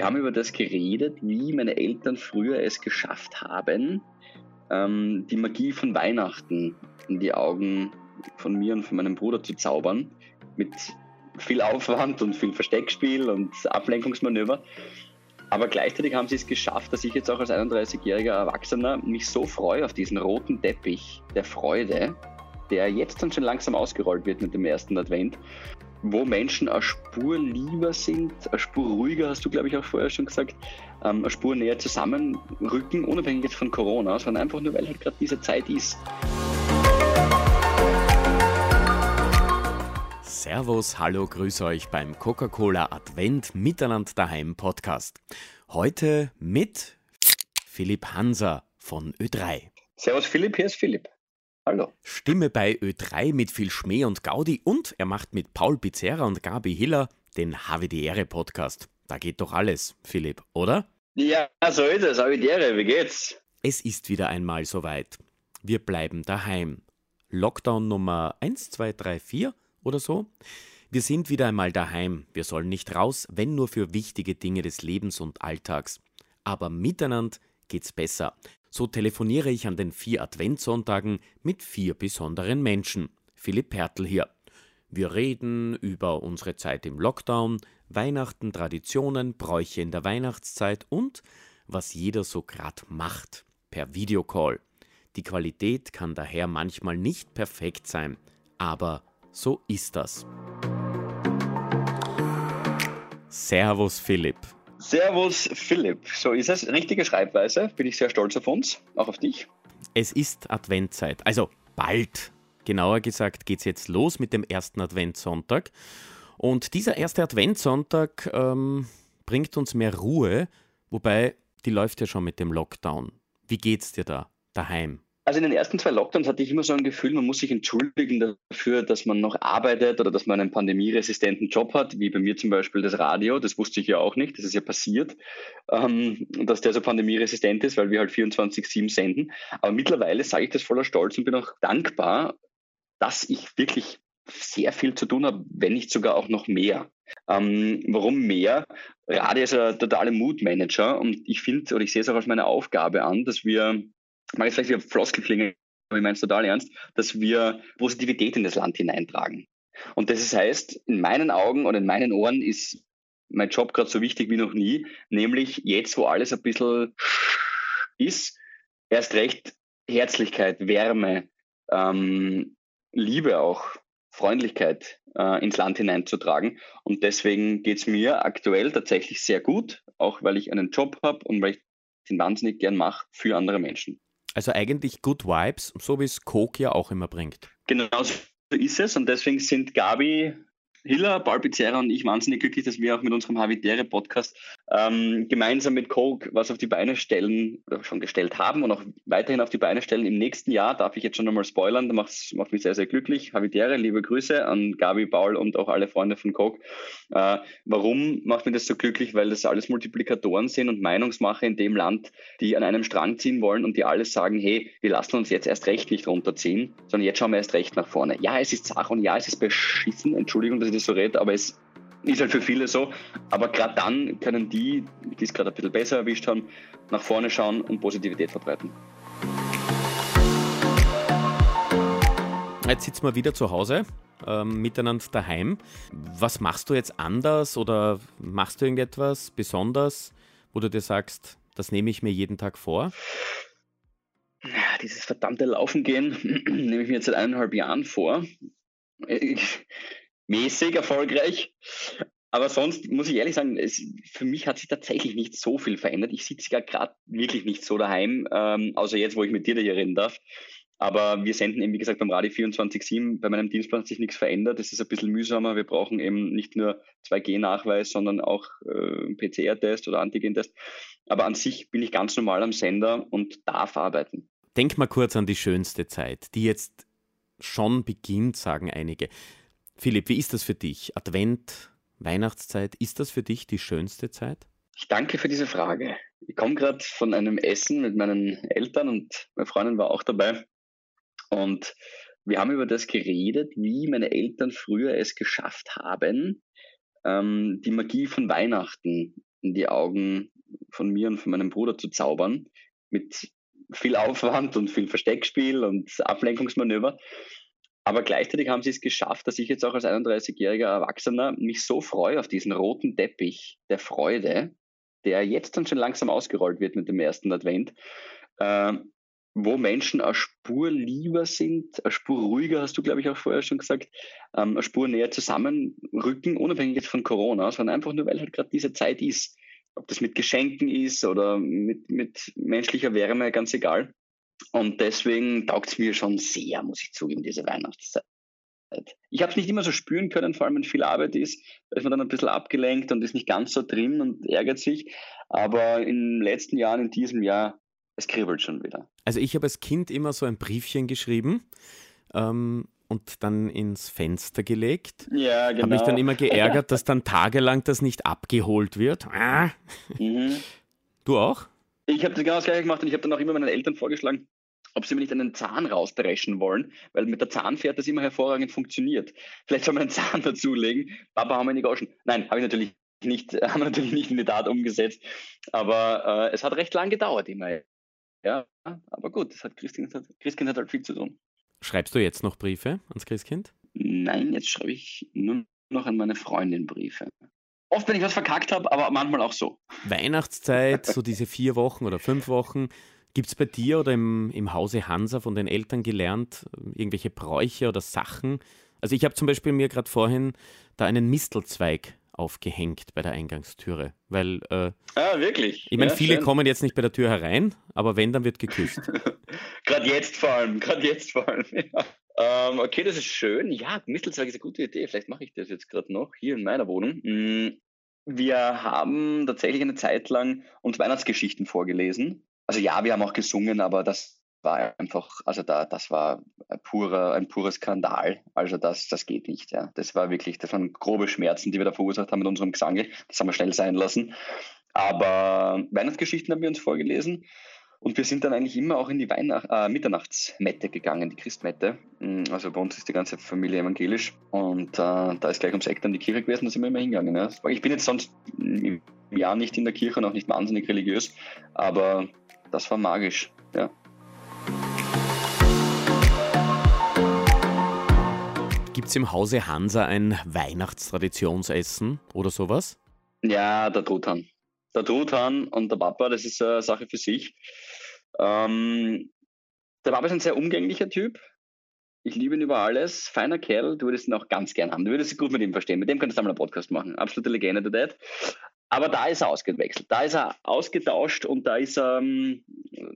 Wir haben über das geredet, wie meine Eltern früher es geschafft haben, ähm, die Magie von Weihnachten in die Augen von mir und von meinem Bruder zu zaubern. Mit viel Aufwand und viel Versteckspiel und Ablenkungsmanöver. Aber gleichzeitig haben sie es geschafft, dass ich jetzt auch als 31-jähriger Erwachsener mich so freue auf diesen roten Teppich der Freude, der jetzt dann schon langsam ausgerollt wird mit dem ersten Advent wo Menschen eine Spur lieber sind, eine Spur ruhiger, hast du, glaube ich, auch vorher schon gesagt, ähm, eine Spur näher zusammenrücken, unabhängig jetzt von Corona, sondern einfach nur, weil halt gerade diese Zeit ist. Servus, hallo, grüße euch beim Coca-Cola Advent Miteinander daheim Podcast. Heute mit Philipp Hanser von Ö3. Servus Philipp, hier ist Philipp. Hallo. Stimme bei Ö3 mit viel Schmäh und Gaudi und er macht mit Paul Pizzerra und Gabi Hiller den HWDR Podcast. Da geht doch alles, Philipp, oder? Ja, so ist es. HWDR, wie geht's? Es ist wieder einmal soweit. Wir bleiben daheim. Lockdown Nummer 1, 2, 3, 4 oder so. Wir sind wieder einmal daheim. Wir sollen nicht raus, wenn nur für wichtige Dinge des Lebens und Alltags. Aber miteinander geht's besser. So telefoniere ich an den vier Adventssonntagen mit vier besonderen Menschen. Philipp Pertl hier. Wir reden über unsere Zeit im Lockdown, Weihnachten, Traditionen, Bräuche in der Weihnachtszeit und was jeder so grad macht per Videocall. Die Qualität kann daher manchmal nicht perfekt sein, aber so ist das. Servus Philipp. Servus Philipp. So ist es. Richtige Schreibweise. Bin ich sehr stolz auf uns, auch auf dich. Es ist Adventzeit. Also bald. Genauer gesagt geht es jetzt los mit dem ersten Adventssonntag. Und dieser erste Adventssonntag ähm, bringt uns mehr Ruhe, wobei die läuft ja schon mit dem Lockdown. Wie geht's dir da daheim? Also in den ersten zwei Lockdowns hatte ich immer so ein Gefühl, man muss sich entschuldigen dafür, dass man noch arbeitet oder dass man einen pandemieresistenten Job hat, wie bei mir zum Beispiel das Radio. Das wusste ich ja auch nicht, das ist ja passiert, ähm, dass der so pandemieresistent ist, weil wir halt 24-7 senden. Aber mittlerweile sage ich das voller Stolz und bin auch dankbar, dass ich wirklich sehr viel zu tun habe, wenn nicht sogar auch noch mehr. Ähm, warum mehr? Radio ist ein totaler Mood-Manager und ich finde, oder ich sehe es auch als meine Aufgabe an, dass wir mag jetzt vielleicht wieder Floskel klingen, aber ich meine es total ernst, dass wir Positivität in das Land hineintragen. Und das heißt, in meinen Augen und in meinen Ohren ist mein Job gerade so wichtig wie noch nie, nämlich jetzt, wo alles ein bisschen ist, erst recht Herzlichkeit, Wärme, ähm, Liebe auch, Freundlichkeit äh, ins Land hineinzutragen. Und deswegen geht es mir aktuell tatsächlich sehr gut, auch weil ich einen Job habe und weil ich den wahnsinnig gern mache für andere Menschen. Also eigentlich Good Vibes, so wie es Coke ja auch immer bringt. Genau so ist es und deswegen sind Gabi Hiller, Paul Pizzerra und ich wahnsinnig glücklich, dass wir auch mit unserem Habitäre Podcast ähm, gemeinsam mit Coke was auf die Beine stellen schon gestellt haben und auch weiterhin auf die Beine stellen. Im nächsten Jahr darf ich jetzt schon einmal spoilern, da macht, mich sehr, sehr glücklich. Habitäre, liebe Grüße an Gabi, Paul und auch alle Freunde von Coke. Äh, warum macht mich das so glücklich? Weil das alles Multiplikatoren sind und Meinungsmacher in dem Land, die an einem Strang ziehen wollen und die alles sagen, hey, wir lassen uns jetzt erst recht nicht runterziehen, sondern jetzt schauen wir erst recht nach vorne. Ja, es ist Sache und ja, es ist beschissen, Entschuldigung, dass ich das so rede, aber es ist halt für viele so. Aber gerade dann können die, die es gerade ein bisschen besser erwischt haben, nach vorne schauen und Positivität verbreiten. Jetzt sitzen wir wieder zu Hause, ähm, miteinander daheim. Was machst du jetzt anders oder machst du irgendetwas besonders, wo du dir sagst, das nehme ich mir jeden Tag vor? Dieses verdammte Laufen gehen nehme ich mir jetzt seit eineinhalb Jahren vor. Ich, mäßig erfolgreich. Aber sonst muss ich ehrlich sagen, es, für mich hat sich tatsächlich nicht so viel verändert. Ich sitze ja gerade wirklich nicht so daheim, ähm, außer jetzt, wo ich mit dir hier reden darf. Aber wir senden eben, wie gesagt, beim Radio 24-7. Bei meinem Dienstplan hat sich nichts verändert. Es ist ein bisschen mühsamer. Wir brauchen eben nicht nur 2G-Nachweis, sondern auch äh, PCR-Test oder Antigen-Test. Aber an sich bin ich ganz normal am Sender und darf arbeiten. Denk mal kurz an die schönste Zeit, die jetzt schon beginnt, sagen einige. Philipp, wie ist das für dich? Advent, Weihnachtszeit, ist das für dich die schönste Zeit? Ich danke für diese Frage. Ich komme gerade von einem Essen mit meinen Eltern und meine Freundin war auch dabei. Und wir haben über das geredet, wie meine Eltern früher es geschafft haben, ähm, die Magie von Weihnachten in die Augen von mir und von meinem Bruder zu zaubern, mit viel Aufwand und viel Versteckspiel und Ablenkungsmanöver. Aber gleichzeitig haben sie es geschafft, dass ich jetzt auch als 31-jähriger Erwachsener mich so freue auf diesen roten Teppich der Freude, der jetzt dann schon langsam ausgerollt wird mit dem ersten Advent, äh, wo Menschen eine Spur lieber sind, eine Spur ruhiger, hast du, glaube ich, auch vorher schon gesagt, ähm, eine Spur näher zusammenrücken, unabhängig jetzt von Corona, sondern einfach nur, weil halt gerade diese Zeit ist. Ob das mit Geschenken ist oder mit, mit menschlicher Wärme, ganz egal. Und deswegen taugt es mir schon sehr, muss ich zugeben, diese Weihnachtszeit. Ich habe es nicht immer so spüren können, vor allem wenn viel Arbeit ist. Da ist man dann ein bisschen abgelenkt und ist nicht ganz so drin und ärgert sich. Aber in den letzten Jahren, in diesem Jahr, es kribbelt schon wieder. Also ich habe als Kind immer so ein Briefchen geschrieben ähm, und dann ins Fenster gelegt. Ja, genau. Habe mich dann immer geärgert, dass dann tagelang das nicht abgeholt wird. Ah. Mhm. Du auch? Ich habe genau das gleiche gemacht und ich habe dann auch immer meinen Eltern vorgeschlagen, ob sie mir nicht einen Zahn rausdreschen wollen, weil mit der Zahnfährt das immer hervorragend funktioniert. Vielleicht soll man einen Zahn dazulegen. Papa, haben wir die Goschen. Nein, habe ich natürlich nicht, haben wir natürlich nicht in die Tat umgesetzt. Aber äh, es hat recht lang gedauert immer. Ja, aber gut, das hat Christkind, hat, Christkind hat halt viel zu tun. Schreibst du jetzt noch Briefe ans Christkind? Nein, jetzt schreibe ich nur noch an meine Freundin Briefe. Oft, wenn ich was verkackt habe, aber manchmal auch so. Weihnachtszeit, so diese vier Wochen oder fünf Wochen. Gibt es bei dir oder im, im Hause Hansa von den Eltern gelernt, irgendwelche Bräuche oder Sachen? Also ich habe zum Beispiel mir gerade vorhin da einen Mistelzweig aufgehängt bei der Eingangstüre. Weil, äh, ah, wirklich? Ich meine, ja, viele schön. kommen jetzt nicht bei der Tür herein, aber wenn, dann wird geküsst. gerade jetzt vor allem, gerade jetzt vor allem. Ja. Ähm, okay, das ist schön. Ja, Mistelzweig ist eine gute Idee. Vielleicht mache ich das jetzt gerade noch hier in meiner Wohnung. Mm, wir haben tatsächlich eine Zeit lang uns Weihnachtsgeschichten vorgelesen. Also ja, wir haben auch gesungen, aber das war einfach, also da, das war ein purer, ein purer Skandal. Also das, das geht nicht. Ja. Das war wirklich, das waren grobe Schmerzen, die wir da verursacht haben mit unserem Gesang. Das haben wir schnell sein lassen. Aber Weihnachtsgeschichten haben wir uns vorgelesen. Und wir sind dann eigentlich immer auch in die Weihnacht äh, Mitternachtsmette gegangen, die Christmette. Mm, also bei uns ist die ganze Familie evangelisch. Und äh, da ist gleich ums Eck dann die Kirche gewesen, da sind wir immer hingegangen. Ja. Ich bin jetzt sonst im Jahr nicht in der Kirche und auch nicht wahnsinnig religiös, aber das war magisch. Ja. Gibt es im Hause Hansa ein Weihnachtstraditionsessen oder sowas? Ja, der Truthahn. Der Truthahn und der Papa, das ist eine Sache für sich. Ähm, der Papa ist ein sehr umgänglicher Typ. Ich liebe ihn über alles. Feiner Kerl. Du würdest ihn auch ganz gern haben. Du würdest dich gut mit ihm verstehen. Mit dem könntest du einmal einen Podcast machen. Absolute Legende, der Dad. Aber da ist er ausgewechselt, da ist er ausgetauscht und da ist er, ähm,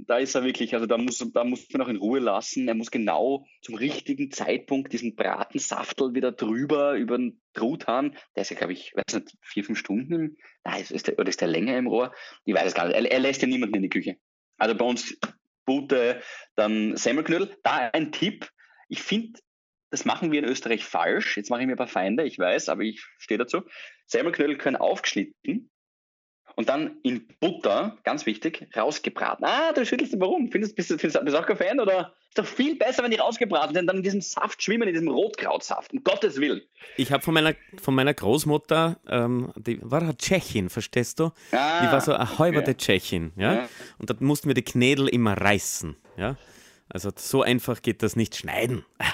da ist er wirklich, also da muss, da muss man auch in Ruhe lassen. Er muss genau zum richtigen Zeitpunkt diesen Bratensaftel wieder drüber über den Truthahn. Der ist ja, glaube ich, weiß nicht, vier, fünf Stunden. Nein, ist der, oder ist der länger im Rohr? Ich weiß es gar nicht. Er, er lässt ja niemanden in die Küche. Also bei uns Bute, dann Semmelknödel. Da ein Tipp. Ich finde, das machen wir in Österreich falsch. Jetzt mache ich mir ein paar Feinde, ich weiß, aber ich stehe dazu. Semmelknödel können aufgeschnitten und dann in Butter, ganz wichtig, rausgebraten. Ah, du schüttelst du warum? Findest, bist, du, bist du auch kein Fan? Oder ist doch viel besser, wenn die rausgebraten sind, dann in diesem Saft schwimmen, in diesem Rotkrautsaft, um Gottes Willen. Ich habe von meiner, von meiner Großmutter, ähm, die war eine Tschechin, verstehst du? Ah, die war so eine halberte okay. Tschechin, ja? ja? Und da mussten wir die Knädel immer reißen, ja? Also so einfach geht das nicht schneiden. Ah.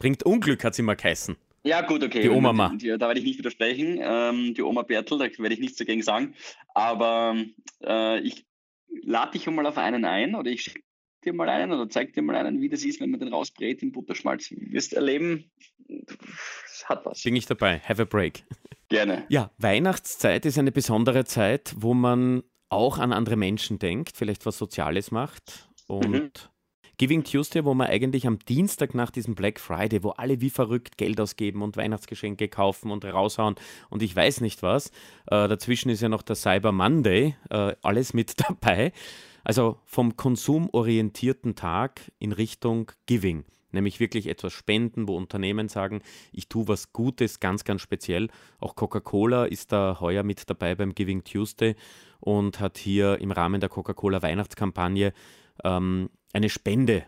Bringt Unglück, hat sie mal geheißen. Ja, gut, okay. Die Oma Ma. Da werde ich nicht widersprechen. Ähm, die Oma Bertel, da werde ich nichts dagegen sagen. Aber äh, ich lade dich mal auf einen ein oder ich schicke dir mal einen oder zeig dir mal einen, wie das ist, wenn man den rausbrät im Butterschmalz. Du wirst erleben, es hat was. Bin ich dabei. Have a break. Gerne. Ja, Weihnachtszeit ist eine besondere Zeit, wo man auch an andere Menschen denkt, vielleicht was Soziales macht und mhm. Giving Tuesday, wo man eigentlich am Dienstag nach diesem Black Friday, wo alle wie verrückt Geld ausgeben und Weihnachtsgeschenke kaufen und raushauen und ich weiß nicht was. Äh, dazwischen ist ja noch der Cyber Monday, äh, alles mit dabei. Also vom konsumorientierten Tag in Richtung Giving nämlich wirklich etwas spenden, wo Unternehmen sagen, ich tue was Gutes, ganz, ganz speziell. Auch Coca-Cola ist da heuer mit dabei beim Giving Tuesday und hat hier im Rahmen der Coca-Cola Weihnachtskampagne ähm, eine Spende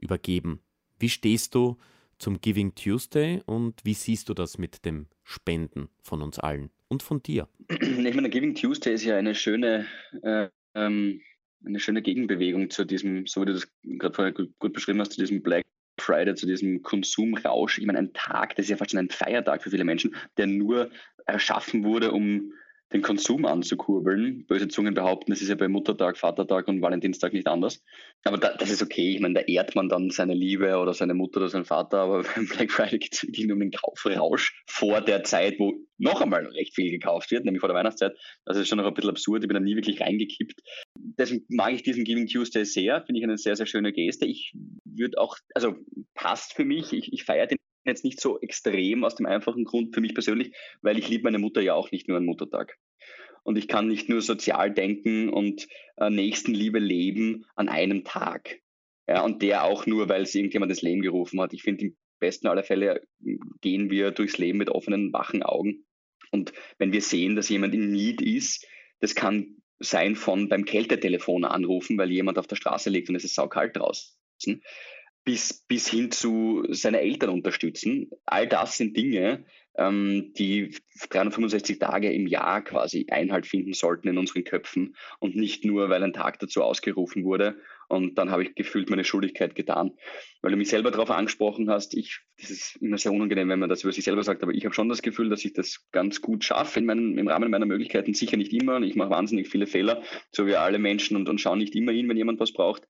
übergeben. Wie stehst du zum Giving Tuesday und wie siehst du das mit dem Spenden von uns allen und von dir? Ich meine, Giving Tuesday ist ja eine schöne, äh, ähm, eine schöne Gegenbewegung zu diesem, so wie du das gerade vorher gut, gut beschrieben hast, zu diesem Black Friday, zu diesem Konsumrausch. Ich meine, ein Tag, das ist ja fast schon ein Feiertag für viele Menschen, der nur erschaffen wurde, um den Konsum anzukurbeln. Böse Zungen behaupten, das ist ja bei Muttertag, Vatertag und Valentinstag nicht anders. Aber da, das ist okay. Ich meine, da ehrt man dann seine Liebe oder seine Mutter oder seinen Vater. Aber beim Black Friday geht es wirklich nur um den Kaufrausch vor der Zeit, wo noch einmal recht viel gekauft wird, nämlich vor der Weihnachtszeit. Das ist schon noch ein bisschen absurd. Ich bin da nie wirklich reingekippt. Deswegen mag ich diesen Giving Tuesday sehr. Finde ich eine sehr, sehr schöne Geste. Ich würde auch, also passt für mich. Ich, ich feiere den jetzt nicht so extrem aus dem einfachen Grund für mich persönlich, weil ich liebe meine Mutter ja auch nicht nur an Muttertag. Und ich kann nicht nur sozial denken und äh, Nächstenliebe leben an einem Tag. Ja, und der auch nur, weil es irgendjemand das Leben gerufen hat. Ich finde, im besten aller Fälle gehen wir durchs Leben mit offenen, wachen Augen. Und wenn wir sehen, dass jemand in Need ist, das kann sein von beim Kältetelefon anrufen, weil jemand auf der Straße liegt und es ist saukalt draußen bis, bis hin zu seine Eltern unterstützen. All das sind Dinge, ähm, die 365 Tage im Jahr quasi Einhalt finden sollten in unseren Köpfen und nicht nur, weil ein Tag dazu ausgerufen wurde und dann habe ich gefühlt meine Schuldigkeit getan. Weil du mich selber darauf angesprochen hast, ich, das ist immer sehr unangenehm, wenn man das über sich selber sagt, aber ich habe schon das Gefühl, dass ich das ganz gut schaffe in meinem, im Rahmen meiner Möglichkeiten, sicher nicht immer. Und ich mache wahnsinnig viele Fehler, so wie alle Menschen und, und schaue nicht immer hin, wenn jemand was braucht.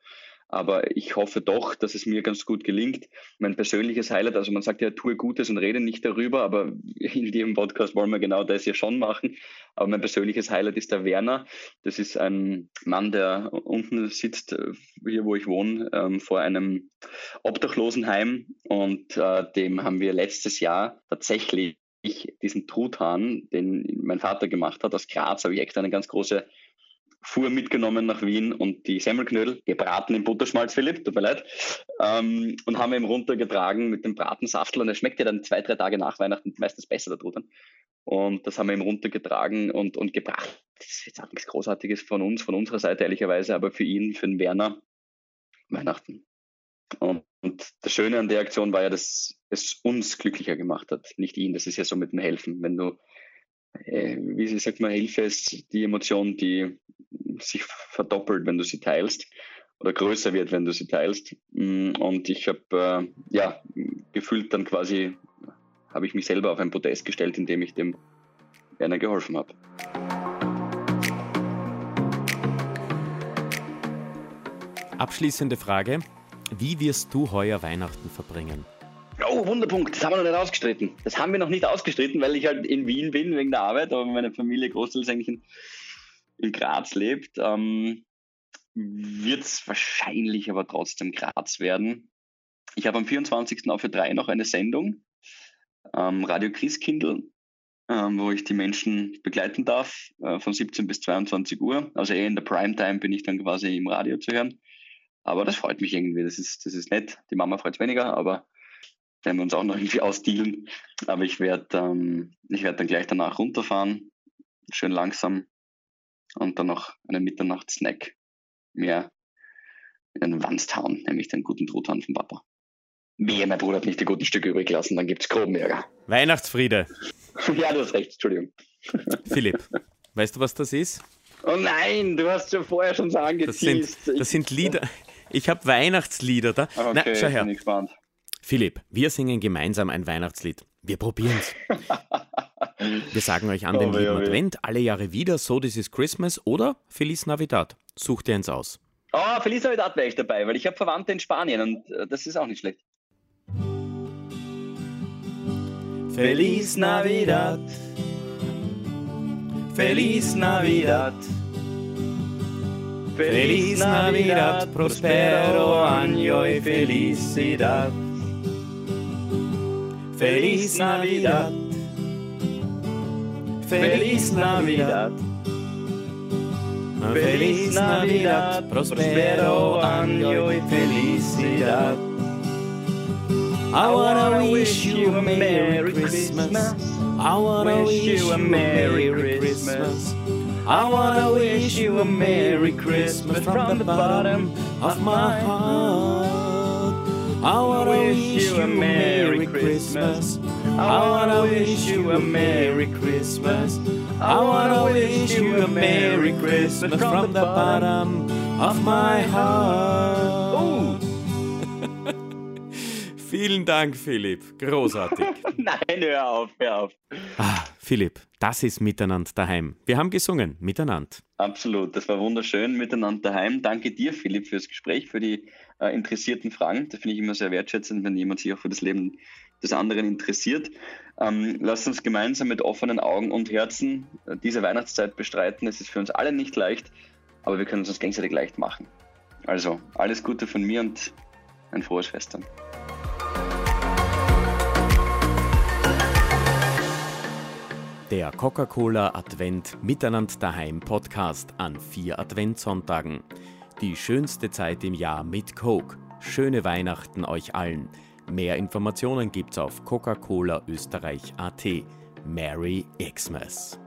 Aber ich hoffe doch, dass es mir ganz gut gelingt. Mein persönliches Highlight, also man sagt ja, tue Gutes und rede nicht darüber, aber in diesem Podcast wollen wir genau das ja schon machen. Aber mein persönliches Highlight ist der Werner. Das ist ein Mann, der unten sitzt, äh, hier wo ich wohne, ähm, vor einem Obdachlosenheim. Und äh, dem haben wir letztes Jahr tatsächlich diesen Truthahn, den mein Vater gemacht hat aus Graz, habe ich extra eine ganz große Fuhr mitgenommen nach Wien und die Semmelknödel gebraten im Butterschmalz, Philipp, tut mir leid, ähm, und haben ihn runtergetragen mit dem Bratensaftel und er schmeckt ja dann zwei, drei Tage nach Weihnachten meistens besser da drin. Und das haben wir ihm runtergetragen und, und gebracht. Das ist jetzt auch nichts Großartiges von uns, von unserer Seite ehrlicherweise, aber für ihn, für den Werner, Weihnachten. Und, und das Schöne an der Aktion war ja, dass es uns glücklicher gemacht hat, nicht ihn. Das ist ja so mit dem Helfen. Wenn du äh, wie sagt man, Hilfe ist die Emotion, die sich verdoppelt, wenn du sie teilst oder größer wird, wenn du sie teilst. Mm, und ich habe äh, ja gefühlt dann quasi, habe ich mich selber auf ein Podest gestellt, indem ich dem Werner geholfen habe. Abschließende Frage. Wie wirst du heuer Weihnachten verbringen? Oh, Wunderpunkt, das haben wir noch nicht ausgestritten. Das haben wir noch nicht ausgestritten, weil ich halt in Wien bin wegen der Arbeit, aber meine Familie großteils eigentlich in, in Graz lebt. Ähm, Wird es wahrscheinlich aber trotzdem Graz werden. Ich habe am 24. auf für drei noch eine Sendung, ähm, Radio Christkindl, ähm, wo ich die Menschen begleiten darf, äh, von 17 bis 22 Uhr. Also eher in der Primetime bin ich dann quasi im Radio zu hören. Aber das freut mich irgendwie, das ist, das ist nett. Die Mama freut es weniger, aber werden wir uns auch noch irgendwie ausdealen. Aber ich werde ähm, ich werd dann gleich danach runterfahren, schön langsam und dann noch einen Mitternachtssnack mehr in den Wanst hauen, nämlich den guten Truthahn vom Papa. Wehe, mein Bruder hat nicht die guten Stücke übrig gelassen, dann gibt es groben Ärger. Weihnachtsfriede. ja, du hast recht, Entschuldigung. Philipp, weißt du, was das ist? Oh nein, du hast ja vorher schon so angeteased. Das sind, das sind Lieder. Ich habe Weihnachtslieder da. Okay, Na, schau her. Philipp, wir singen gemeinsam ein Weihnachtslied. Wir probieren's. wir sagen euch an oh, den lieben Advent alle Jahre wieder, so this is Christmas oder Feliz Navidad. Sucht ihr eins aus. Oh, Feliz Navidad wäre ich dabei, weil ich habe Verwandte in Spanien und äh, das ist auch nicht schlecht. Feliz Navidad. Feliz Navidad. Feliz Navidad, prospero año y felicidad. Feliz Navidad. Feliz Navidad. Feliz Navidad, prospero año y felicidad. I wanna wish you a Merry Christmas. I wanna wish you a Merry Christmas. I wanna wish you a Merry Christmas from the bottom of my heart. I wanna wish you a Merry Christmas. I wanna wish you a Merry Christmas. I wanna wish you a Merry Christmas from the bottom of my heart. Vielen Dank, Philipp. Großartig. Nein, hör auf, hör auf. Ah, Philipp, das ist Miteinander daheim. Wir haben gesungen, miteinander. Absolut, das war wunderschön, miteinander daheim. Danke dir, Philipp, fürs Gespräch, für die äh, interessierten Fragen. Das finde ich immer sehr wertschätzend, wenn jemand sich auch für das Leben des anderen interessiert. Ähm, lasst uns gemeinsam mit offenen Augen und Herzen äh, diese Weihnachtszeit bestreiten. Es ist für uns alle nicht leicht, aber wir können es uns gegenseitig leicht machen. Also, alles Gute von mir und ein frohes Fest dann. Der Coca-Cola Advent Miteinander daheim Podcast an vier Adventssonntagen. Die schönste Zeit im Jahr mit Coke. Schöne Weihnachten euch allen. Mehr Informationen gibt's auf Coca-Cola Österreich.at. Merry Xmas.